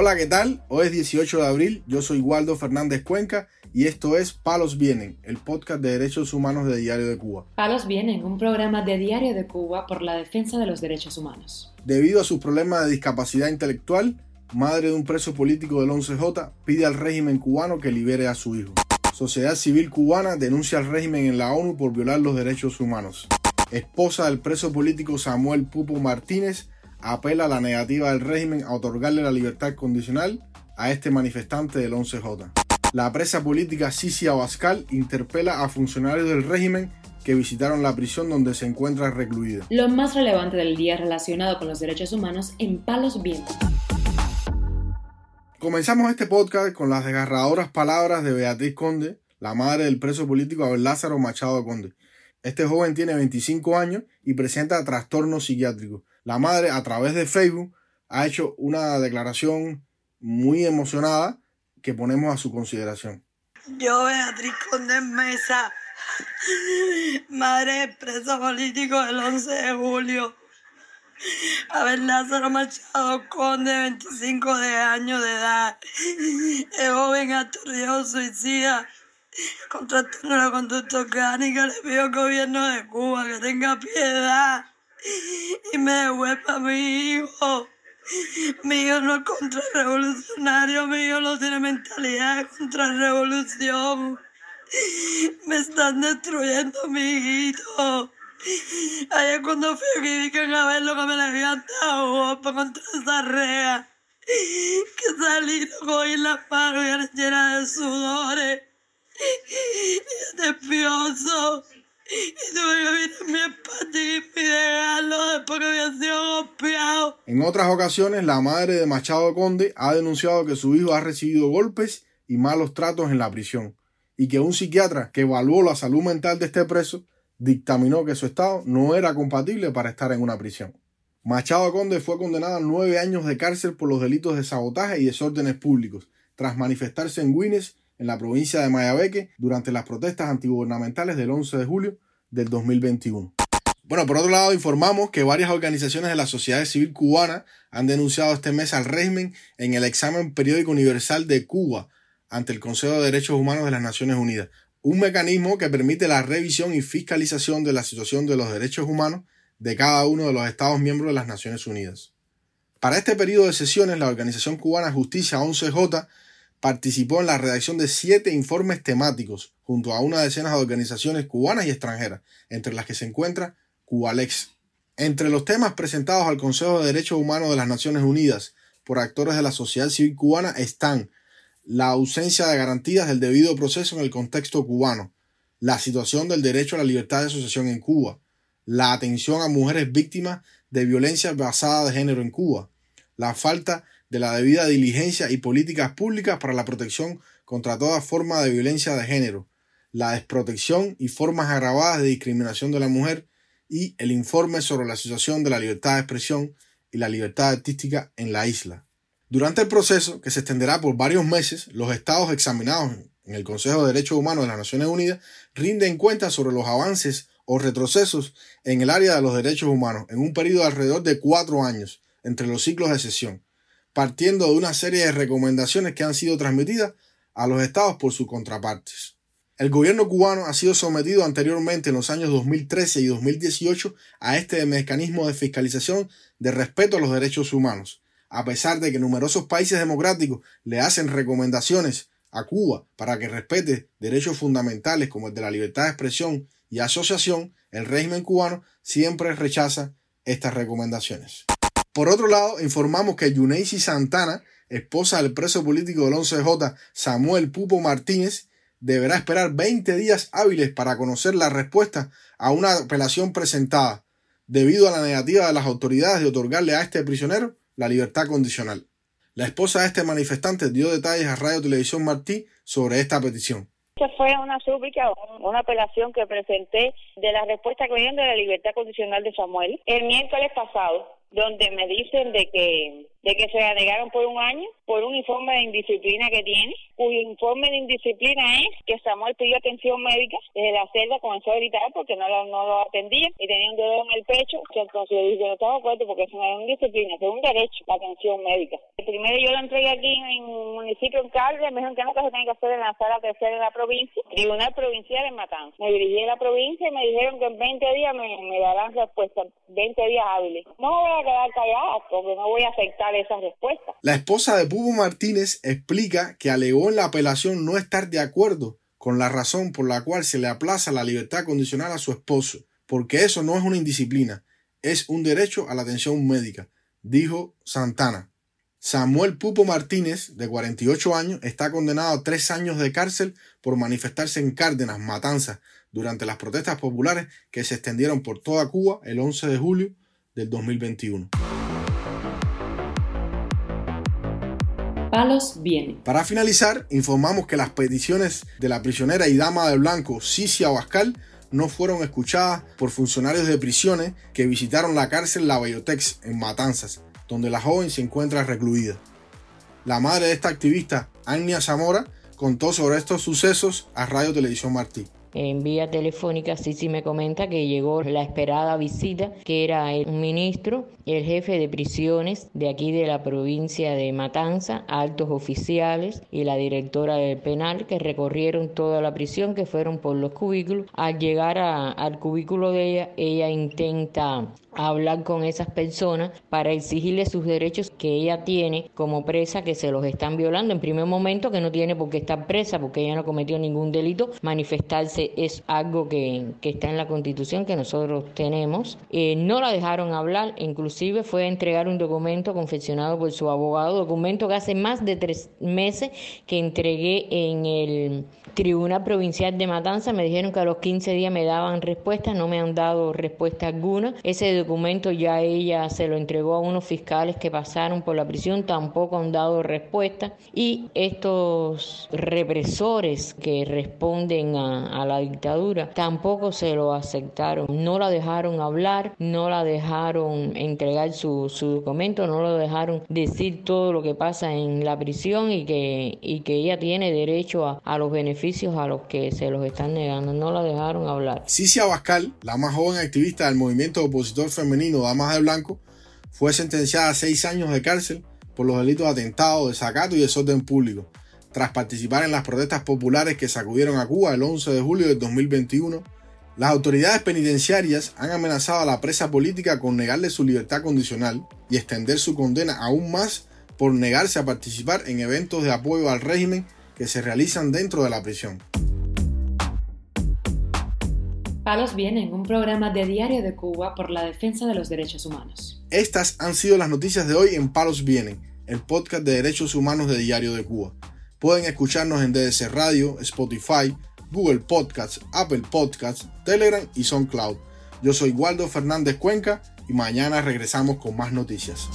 Hola, ¿qué tal? Hoy es 18 de abril, yo soy Waldo Fernández Cuenca y esto es Palos Vienen, el podcast de derechos humanos de Diario de Cuba. Palos Vienen, un programa de Diario de Cuba por la defensa de los derechos humanos. Debido a sus problemas de discapacidad intelectual, madre de un preso político del 11J pide al régimen cubano que libere a su hijo. Sociedad Civil Cubana denuncia al régimen en la ONU por violar los derechos humanos. Esposa del preso político Samuel Pupo Martínez apela a la negativa del régimen a otorgarle la libertad condicional a este manifestante del 11J. La presa política Sisi Abascal interpela a funcionarios del régimen que visitaron la prisión donde se encuentra recluida. Lo más relevante del día relacionado con los derechos humanos en Palos Vientos. Comenzamos este podcast con las desgarradoras palabras de Beatriz Conde, la madre del preso político Abel Lázaro Machado Conde. Este joven tiene 25 años y presenta trastornos psiquiátricos. La madre, a través de Facebook, ha hecho una declaración muy emocionada que ponemos a su consideración. Yo, Beatriz Conde Mesa, madre preso político del 11 de julio. Abel Lázaro Machado Conde, 25 de años de edad. Es joven aturdido suicida. Con trastorno de la conducta orgánica le pido al gobierno de Cuba que tenga piedad y me devuelva a mi hijo. Mi hijo no es contrarrevolucionario, mi hijo no tiene mentalidad de contrarrevolución. Me están destruyendo mi hijito. Ayer cuando fui aquí vi a ver lo que me le habían dado contra esa rea. Que salí loco en las manos y llena de sudores. Y de En otras ocasiones, la madre de Machado Conde ha denunciado que su hijo ha recibido golpes y malos tratos en la prisión y que un psiquiatra que evaluó la salud mental de este preso dictaminó que su estado no era compatible para estar en una prisión. Machado Conde fue condenado a nueve años de cárcel por los delitos de sabotaje y desórdenes públicos, tras manifestarse en Guinness, en la provincia de Mayabeque, durante las protestas antigubernamentales del 11 de julio del 2021. Bueno, por otro lado, informamos que varias organizaciones de la sociedad civil cubana han denunciado este mes al régimen en el examen periódico universal de Cuba ante el Consejo de Derechos Humanos de las Naciones Unidas, un mecanismo que permite la revisión y fiscalización de la situación de los derechos humanos de cada uno de los Estados miembros de las Naciones Unidas. Para este periodo de sesiones, la Organización Cubana Justicia 11J participó en la redacción de siete informes temáticos junto a una decena de organizaciones cubanas y extranjeras, entre las que se encuentra Cubalex. Entre los temas presentados al Consejo de Derechos Humanos de las Naciones Unidas por actores de la sociedad civil cubana están la ausencia de garantías del debido proceso en el contexto cubano, la situación del derecho a la libertad de asociación en Cuba, la atención a mujeres víctimas de violencia basada de género en Cuba, la falta de la debida diligencia y políticas públicas para la protección contra toda forma de violencia de género, la desprotección y formas agravadas de discriminación de la mujer y el informe sobre la situación de la libertad de expresión y la libertad artística en la isla. Durante el proceso, que se extenderá por varios meses, los estados examinados en el Consejo de Derechos Humanos de las Naciones Unidas rinden cuenta sobre los avances o retrocesos en el área de los derechos humanos en un periodo de alrededor de cuatro años entre los ciclos de sesión, partiendo de una serie de recomendaciones que han sido transmitidas a los estados por sus contrapartes. El gobierno cubano ha sido sometido anteriormente en los años 2013 y 2018 a este mecanismo de fiscalización de respeto a los derechos humanos, a pesar de que numerosos países democráticos le hacen recomendaciones a Cuba para que respete derechos fundamentales como el de la libertad de expresión y asociación, el régimen cubano siempre rechaza estas recomendaciones. Por otro lado, informamos que Yuneisi Santana, esposa del preso político del 11J Samuel Pupo Martínez, deberá esperar 20 días hábiles para conocer la respuesta a una apelación presentada, debido a la negativa de las autoridades de otorgarle a este prisionero la libertad condicional. La esposa de este manifestante dio detalles a Radio Televisión Martí sobre esta petición. Fue una súplica, una apelación que presenté de la respuesta que viene de la libertad condicional de Samuel el miércoles pasado, donde me dicen de que de que se la negaron por un año por un informe de indisciplina que tiene, cuyo informe de indisciplina es que Samuel pidió atención médica desde la celda, comenzó a gritar porque no lo, no lo atendía y tenía un dolor en el pecho, que entonces yo dije, no estaba de acuerdo porque eso no es indisciplina, es un derecho la atención médica. El primero yo lo entregué aquí en un municipio en Calde, me dijeron que no, que se tiene que hacer en la sala tercera en la provincia, Tribunal Provincial en Matanzas. Me dirigí a la provincia y me dijeron que en 20 días me, me darán respuesta, 20 días hábiles. No voy a quedar callada porque no voy a aceptar La esposa de Hugo Martínez explica que alegó en la apelación no estar de acuerdo con la razón por la cual se le aplaza la libertad condicional a su esposo, porque eso no es una indisciplina, es un derecho a la atención médica, dijo Santana. Samuel Pupo Martínez, de 48 años, está condenado a tres años de cárcel por manifestarse en Cárdenas, Matanzas, durante las protestas populares que se extendieron por toda Cuba el 11 de julio del 2021. Para finalizar, informamos que las peticiones de la prisionera y dama de blanco Cicia Abascal no fueron escuchadas por funcionarios de prisiones que visitaron la cárcel La Bayotex en Matanzas, donde la joven se encuentra recluida. La madre de esta activista, Agnia Zamora, contó sobre estos sucesos a Radio Televisión Martí. En vía telefónica, Sisi me comenta que llegó la esperada visita, que era el ministro, el jefe de prisiones de aquí de la provincia de Matanza, altos oficiales y la directora del penal que recorrieron toda la prisión, que fueron por los cubículos. Al llegar al cubículo de ella, ella intenta hablar con esas personas para exigirle sus derechos que ella tiene como presa que se los están violando. En primer momento que no tiene por qué estar presa porque ella no cometió ningún delito. Manifestarse es algo que, está en la constitución que nosotros tenemos. Eh, no la dejaron hablar, inclusive fue a entregar un documento confeccionado por su abogado, documento que hace más de tres meses que entregué en el Tribunal Provincial de Matanza. Me dijeron que a los 15 días me daban respuesta, no me han dado respuesta alguna. Ese documento ya ella se lo entregó a unos fiscales que pasaron por la prisión, tampoco han dado respuesta y estos represores que responden a, la dictadura. Tampoco se lo aceptaron, no la dejaron hablar, no la dejaron entregar su, documento, no lo dejaron decir todo lo que pasa en la prisión y que, y que ella tiene derecho a, a los beneficios a los que se los están negando, no la dejaron hablar. Cicia Abascal, la más joven activista del movimiento opositor femenino Damas de Blanco fue sentenciada a seis años de cárcel por los delitos de atentado, desacato y desorden público, tras participar en las protestas populares que sacudieron a Cuba el 11 de julio de 2021. Las autoridades penitenciarias han amenazado a la presa política con negarle su libertad condicional y extender su condena aún más por negarse a participar en eventos de apoyo al régimen que se realizan dentro de la prisión. Palos Vienen, un programa de Diario de Cuba por la defensa de los derechos humanos. Estas han sido las noticias de hoy en Palos Vienen, el podcast de derechos humanos de Diario de Cuba. Pueden escucharnos en DDC Radio, Spotify, Google Podcasts, Apple Podcasts, Telegram y SoundCloud. Yo soy Waldo Fernández Cuenca y mañana regresamos con más noticias.